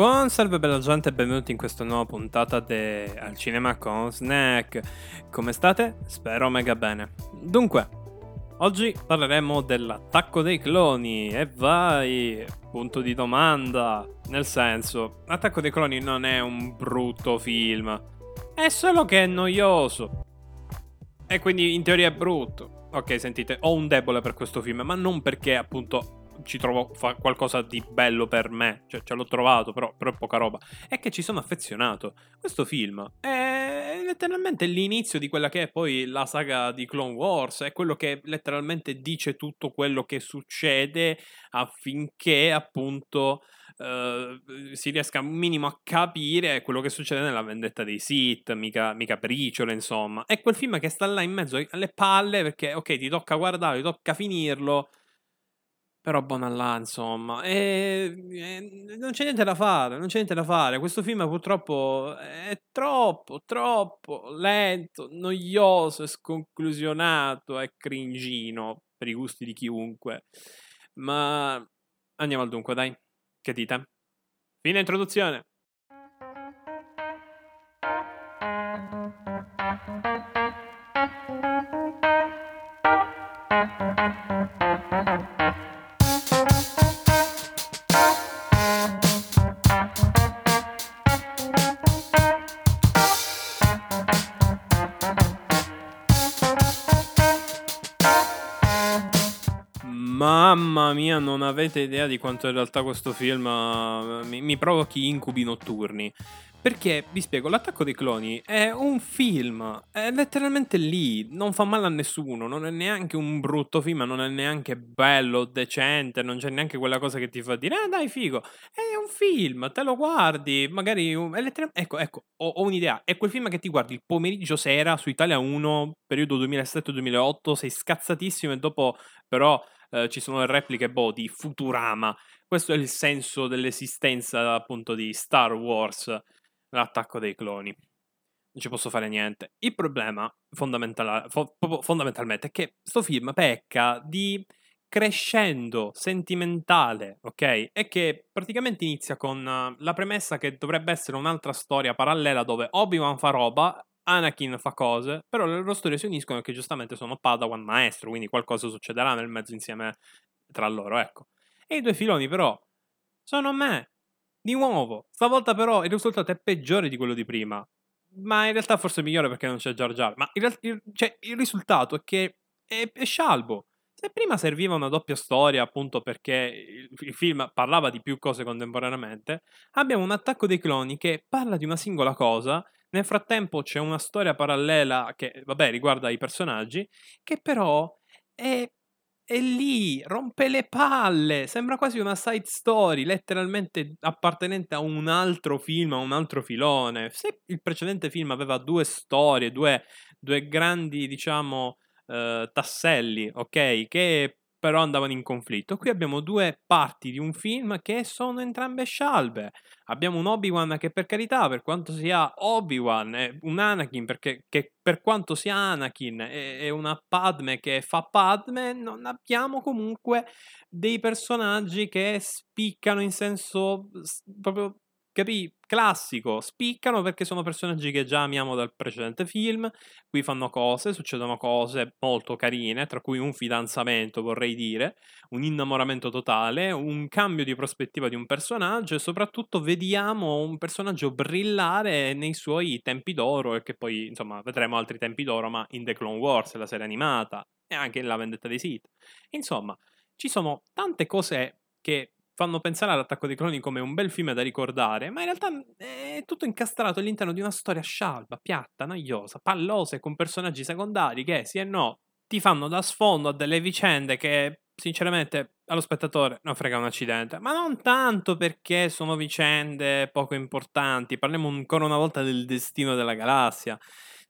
Buon salve bella gente e benvenuti in questa nuova puntata di Al Cinema con Snack. Come state? Spero mega bene. Dunque, oggi parleremo dell'attacco dei cloni e vai, punto di domanda. Nel senso, l'attacco dei cloni non è un brutto film, è solo che è noioso. E quindi in teoria è brutto. Ok, sentite, ho un debole per questo film, ma non perché appunto ci trovo qualcosa di bello per me, cioè ce l'ho trovato, però, però è poca roba. È che ci sono affezionato. Questo film è letteralmente l'inizio di quella che è poi la saga di Clone Wars, è quello che letteralmente dice tutto quello che succede affinché appunto Uh, si riesca un minimo a capire quello che succede nella vendetta dei Sith, mica, mica briciole, insomma. È quel film che sta là in mezzo alle palle perché, ok, ti tocca guardarlo, ti tocca finirlo, però buona là, insomma. E, e, non c'è niente da fare, non c'è niente da fare. Questo film purtroppo è troppo, troppo lento, noioso, sconclusionato e cringino per i gusti di chiunque. Ma andiamo al dunque, dai. Che dite? Fine introduzione. Avete idea di quanto in realtà questo film uh, mi, mi, provochi incubi notturni. Perché, vi spiego, L'attacco dei cloni è un film, è letteralmente lì, non fa male a nessuno, non è neanche un brutto film, non è neanche bello, decente, non c'è neanche quella cosa che ti fa dire, ah dai figo, è un film, te lo guardi, magari... ecco, ecco, ho, ho, un'idea, è quel film che ti guardi il pomeriggio sera su Italia 1, periodo 2007-2008, sei scazzatissimo e dopo però eh, ci sono le repliche di Futurama. Questo è il senso dell'esistenza appunto di Star Wars, l'attacco dei cloni. Non ci posso fare niente. Il problema fondamentale, fo- fondamentalmente è che questo film pecca di crescendo sentimentale, ok? E che praticamente inizia con la premessa che dovrebbe essere un'altra storia parallela dove Obi-Wan fa roba Anakin fa cose, però le loro storie si uniscono che giustamente sono Padawan maestro, quindi qualcosa succederà nel mezzo insieme tra loro, ecco. E i due filoni però sono me. Di nuovo, stavolta però il risultato è peggiore di quello di prima. Ma in realtà forse migliore perché non c'è Jar Jar. Ma realtà, il, cioè, il risultato è che è, è scialbo. Se prima serviva una doppia storia, appunto perché il, il, film parlava di più cose contemporaneamente, abbiamo un attacco dei cloni che parla di una singola cosa nel frattempo c'è una storia parallela che, vabbè, riguarda i personaggi, che però è, è lì, rompe le palle, sembra quasi una side story, letteralmente appartenente a un altro film, a un altro filone. Se il precedente film aveva due storie, due, due grandi, diciamo, eh, tasselli, ok, che però andavano in conflitto. Qui abbiamo due parti di un film che sono entrambe scialbe. Abbiamo un Obi-Wan che per carità, per quanto sia Obi-Wan, è un Anakin perché che per quanto sia Anakin è, una Padme che fa Padme, non abbiamo comunque dei personaggi che spiccano in senso proprio capì? Classico, spiccano perché sono personaggi che già amiamo dal precedente film, qui fanno cose, succedono cose molto carine, tra cui un fidanzamento, vorrei dire, un innamoramento totale, un cambio di prospettiva di un personaggio e soprattutto vediamo un personaggio brillare nei suoi tempi d'oro e che poi, insomma, vedremo altri tempi d'oro, ma in The Clone Wars, la serie animata e anche nella vendetta dei Sith. Insomma, ci sono tante cose che fanno pensare all'attacco dei cloni come un bel film da ricordare, ma in realtà mhmm, è tutto incastrato all'interno di una storia scialba, piatta, noiosa, pallosa e con personaggi secondari che, sì e no, ti fanno da sfondo a delle vicende che, sinceramente, allo spettatore non frega un accidente. Ma non tanto perché sono vicende poco importanti, parliamo ancora una volta del destino della galassia.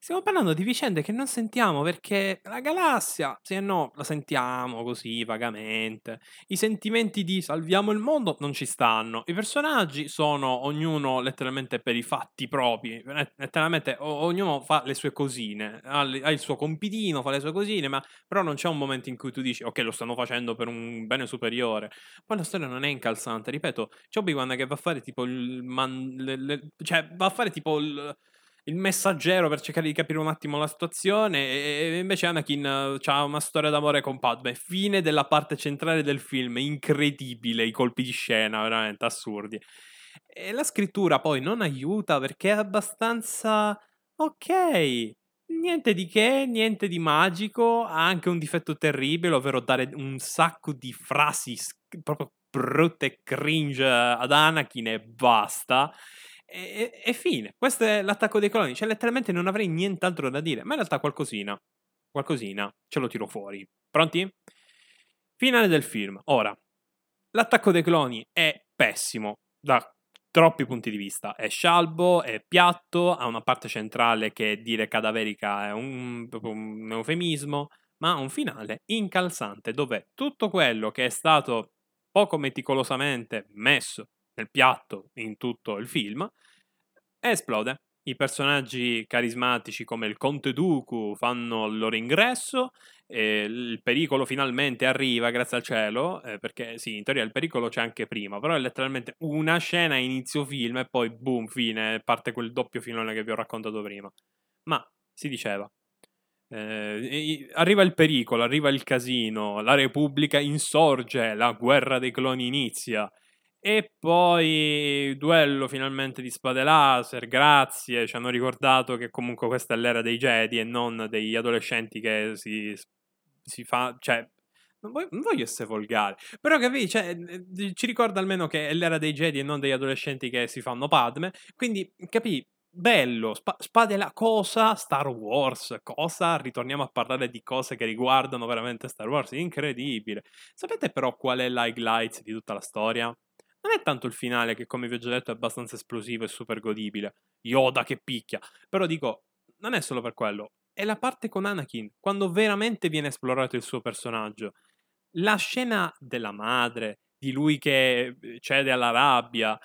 Stiamo parlando di vicende che non sentiamo perché la galassia, sì e no, la sentiamo così vagamente. I sentimenti di salviamo il mondo non ci stanno. I personaggi sono ognuno letteralmente per i fatti propri. Letteralmente o- ognuno fa le sue cosine, ha, ha, il suo compitino, fa le sue cosine, ma però non c'è un momento in cui tu dici ok, lo stanno facendo per un bene superiore. Poi la storia non è incalzante, ripeto, c'è Obi-Wan che va a fare tipo il man, le, le, cioè va a fare tipo il il messaggero per cercare di capire un attimo la situazione e, invece Anakin uh, ha una storia d'amore con Padme. Fine della parte centrale del film, incredibile, i colpi di scena, veramente assurdi. E la scrittura poi non aiuta perché è abbastanza ok. Niente di che, niente di magico, ha anche un difetto terribile, ovvero dare un sacco di frasi proprio brutte e cringe ad Anakin e basta e, e, fine. Questo è l'attacco dei coloni. Cioè, letteralmente non avrei nient'altro da dire. Ma in realtà qualcosina. Qualcosina. Ce lo tiro fuori. Pronti? Finale del film. Ora, l'attacco dei cloni è pessimo da troppi punti di vista. È scialbo, è piatto, ha una parte centrale che dire cadaverica è un, un eufemismo, ma ha un finale incalzante dove tutto quello che è stato poco meticolosamente messo nel piatto in tutto il film, esplode. I personaggi carismatici come il Conte Dooku fanno il loro ingresso, il pericolo finalmente arriva, grazie al cielo, eh, perché sì, in teoria il pericolo c'è anche prima, però è letteralmente una scena inizio film e poi boom, fine, parte quel doppio filone che vi ho raccontato prima. Ma si diceva, eh, arriva il pericolo, arriva il casino, la Repubblica insorge, la guerra dei cloni inizia. E poi duello finalmente di spade laser, grazie, ci hanno ricordato che comunque questa è l'era dei Jedi e non degli adolescenti che si, si fa, cioè, non voglio, non voglio, essere volgare, però capisci, cioè, ci ricorda almeno che è l'era dei Jedi e non degli adolescenti che si fanno Padme, quindi capì, bello, spa- spade la cosa Star Wars, cosa, ritorniamo a parlare di cose che riguardano veramente Star Wars, incredibile. Sapete però qual è l'highlight di tutta la storia? Non è tanto il finale che, come vi ho già detto, è abbastanza esplosivo e super godibile. Yoda che picchia. Però dico, non è solo per quello. È la parte con Anakin, quando veramente viene esplorato il suo personaggio. La scena della madre, di lui che eh, cede alla rabbia,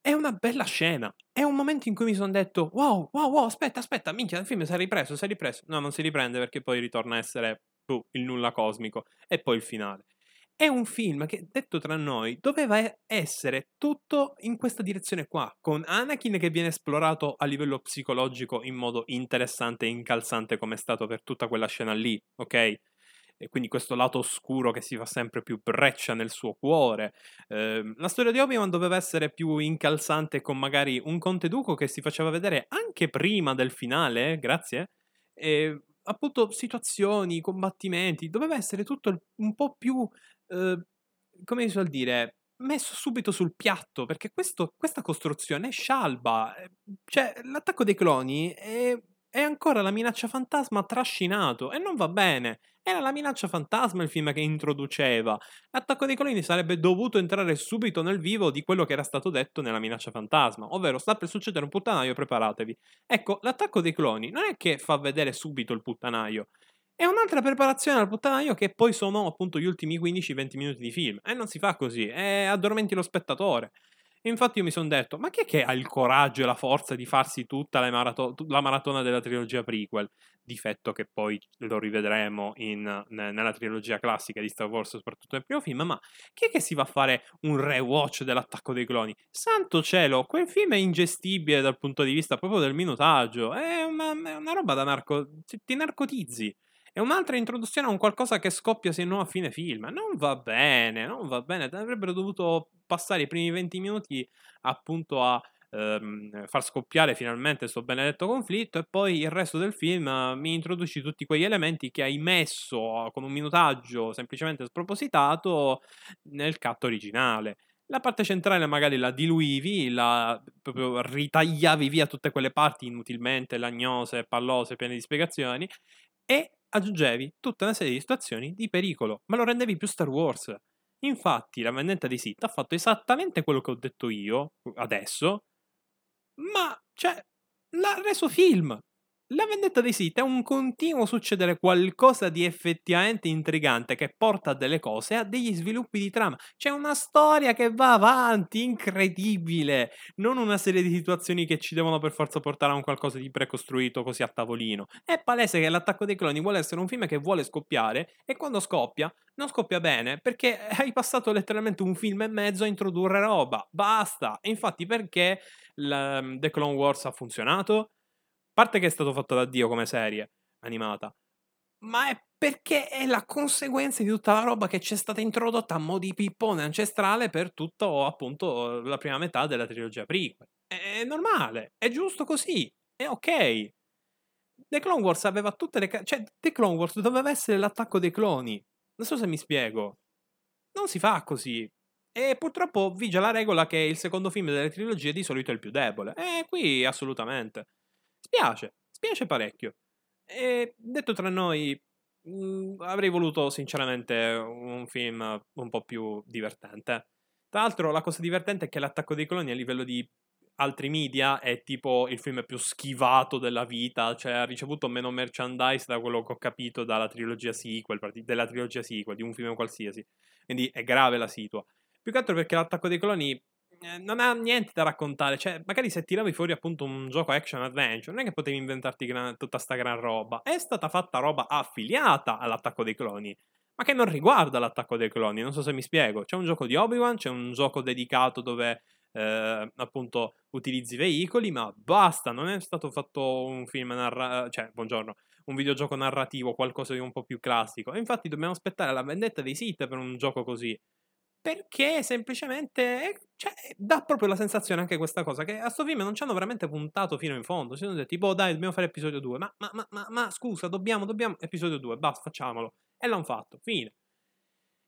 è una bella scena. È un momento in cui mi sono detto: Wow, wow, wow, aspetta, aspetta, minchia, il film si è ripreso, si è ripreso. No, non si riprende perché poi ritorna a essere uh, il nulla cosmico. E poi il finale. È un film che, detto tra noi, doveva essere tutto in questa direzione qua, con Anakin che viene esplorato a livello psicologico in modo interessante e incalzante come è stato per tutta quella scena lì, ok? E quindi questo lato oscuro che si fa sempre più breccia nel suo cuore. Eh, la storia di Obi-Wan doveva essere più incalzante con magari un Conte Duco che si faceva vedere anche prima del finale, eh, grazie. E appunto situazioni, combattimenti, doveva essere tutto un po' più Uhm, come si suol dire, messo subito sul piatto, perché questo, questa costruzione è scialba. Ehm, cioè, l'attacco dei cloni è, è ancora la minaccia fantasma trascinato e non va bene. Era la minaccia fantasma il film che introduceva. L'attacco dei cloni sarebbe dovuto entrare subito nel vivo di quello che era stato detto nella minaccia fantasma, ovvero sta per succedere un puttanaio, preparatevi. Ecco, l'attacco dei cloni non è che fa vedere subito il puttanaio, è un'altra preparazione al puttanaio che poi sono appunto gli ultimi 15-20 minuti di film. E non si fa così, e addormenti lo spettatore. Infatti io mi sono detto, ma chi è che ha il coraggio e la forza di farsi tutta la, marato- la maratona della trilogia prequel? Difetto che poi lo rivedremo in, nella trilogia classica di Star Wars, soprattutto nel primo film, ma chi è che si va a fare un rewatch dell'attacco dei cloni? Santo cielo, quel film è ingestibile dal punto di vista proprio del minutaggio, è una, è una roba da narco... ti narcotizzi. È un'altra introduzione a un qualcosa che scoppia se no a fine film. Non va bene, non va bene. Avrebbero dovuto passare i primi 20 minuti appunto a ehm, far scoppiare finalmente questo benedetto conflitto e poi il resto del film eh, mi introduci tutti quegli elementi che hai messo con un minutaggio semplicemente spropositato nel cut originale. La parte centrale magari la diluivi, la proprio ritagliavi via tutte quelle parti inutilmente lagnose, pallose, piene di spiegazioni e aggiungevi tutta una serie di situazioni di pericolo, ma lo rendevi più Star Wars. Infatti, la vendetta di Sith ha fatto esattamente quello che ho detto io adesso, ma cioè l'ha reso film. La vendetta dei Sith è un continuo succedere qualcosa di effettivamente intrigante che porta a delle cose e a degli sviluppi di trama. C'è una storia che va avanti, incredibile. Non una serie di situazioni che ci devono per forza portare a un qualcosa di precostruito così a tavolino. È palese che l'attacco dei cloni vuole essere un film che vuole scoppiare e quando scoppia non scoppia bene perché hai passato letteralmente un film e mezzo a introdurre roba. Basta. infatti perché la, The Clone Wars ha funzionato? Parte che è stato fatto da Dio come serie animata, ma è perché è la conseguenza di tutta la roba che c'è stata introdotta a mo' di pippone ancestrale per tutto appunto la prima metà della trilogia prequel. È normale, è giusto così, è ok. The Clone Wars aveva tutte le... cioè The Clone Wars doveva essere l'attacco dei cloni. Non so se mi spiego. Non si fa così. E purtroppo vige la regola che il secondo film delle trilogie di solito è il più debole. E qui assolutamente. Spiace, spiace parecchio. E detto tra noi, mh, mhmm, avrei voluto sinceramente un film un po' più divertente. Tra l'altro, la cosa divertente è che l'attacco dei cloni a livello di altri media è tipo il film più schivato della vita, cioè ha ricevuto meno merchandise da quello che ho capito dalla trilogia sequel, della trilogia sequel, di un film qualsiasi. Quindi è grave la situa. Più che altro perché l'attacco dei cloni eh, non ha niente da raccontare. Cioè, magari se tiravi fuori appunto un gioco action adventure, non è che potevi inventarti gran, tutta sta gran roba. È stata fatta roba affiliata all'attacco dei cloni, ma che non riguarda l'attacco dei cloni. Non so se mi spiego. C'è un gioco di Obi-Wan, c'è un gioco dedicato dove eh, appunto utilizzi veicoli, ma basta. Non è stato fatto un film narrativo, cioè, buongiorno, un videogioco narrativo, qualcosa di un po' più classico. E infatti dobbiamo aspettare la vendetta dei Sith per un gioco così perché semplicemente cioè, dà proprio la sensazione anche questa cosa che a sto film non ci hanno veramente puntato fino in fondo. Si sono detti, boh, dai, dobbiamo fare episodio 2. Ma, ma, ma, ma, ma scusa, dobbiamo, dobbiamo. Episodio 2, basta, facciamolo. E l'hanno fatto, fine.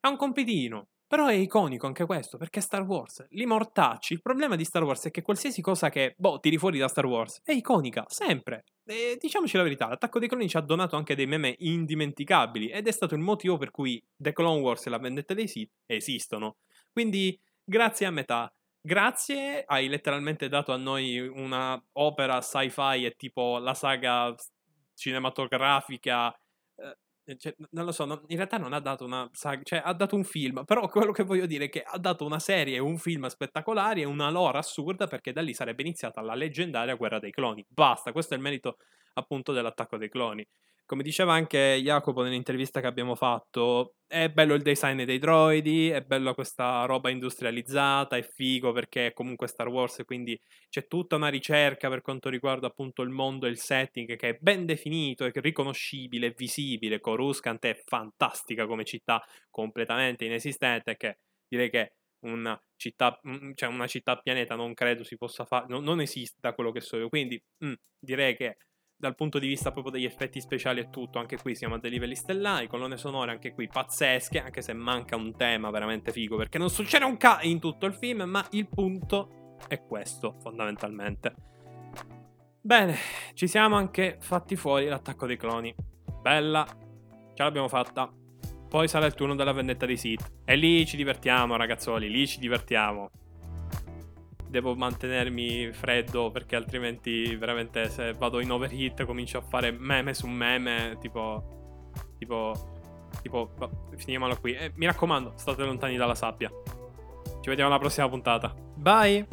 È un compitino. Però è iconico anche questo, perché Star Wars, li mortacci. Il problema di Star Wars è che qualsiasi cosa che, boh, tiri fuori da Star Wars è iconica, sempre. E diciamoci la verità, l'attacco dei cloni ci ha donato anche dei meme indimenticabili ed è stato il motivo per cui The Clone Wars e la vendetta dei Sith esistono. Quindi, grazie a metà. Grazie, hai letteralmente dato a noi una opera sci-fi e tipo la saga cinematografica cioè, non lo so, non, in realtà non ha dato una saga, cioè ha dato un film, però quello che voglio dire è che ha dato una serie un film spettacolari e una lore assurda perché da lì sarebbe iniziata la leggendaria guerra dei cloni. Basta, questo è il merito appunto dell'attacco dei cloni. Come diceva anche Jacopo nell'intervista che abbiamo fatto, è bello il design dei droidi, è bella questa roba industrializzata, è figo perché è comunque Star Wars, quindi c'è tutta una ricerca per quanto riguarda appunto il mondo e il setting che è ben definito, è riconoscibile, è visibile. Coruscant è fantastica come città, completamente inesistente, che direi che una città, cioè una città pianeta non credo si possa fare, non, non esiste da quello che so io, quindi mh, direi che dal punto di vista proprio degli effetti speciali e tutto, anche qui siamo a dei livelli stellari, colonne sonore anche qui pazzesche, anche se manca un tema veramente figo, perché non succede un ca in tutto il film, ma il punto è questo, fondamentalmente. Bene, ci siamo anche fatti fuori l'attacco dei cloni. Bella, ce l'abbiamo fatta. Poi sarà il turno della vendetta dei Sith. E lì ci divertiamo, ragazzoli, lì ci divertiamo devo mantenermi freddo perché altrimenti veramente se vado in overheat comincio a fare meme su meme tipo tipo tipo finiamola qui. E mi raccomando state lontani dalla sabbia. Ci vediamo alla prossima puntata. Bye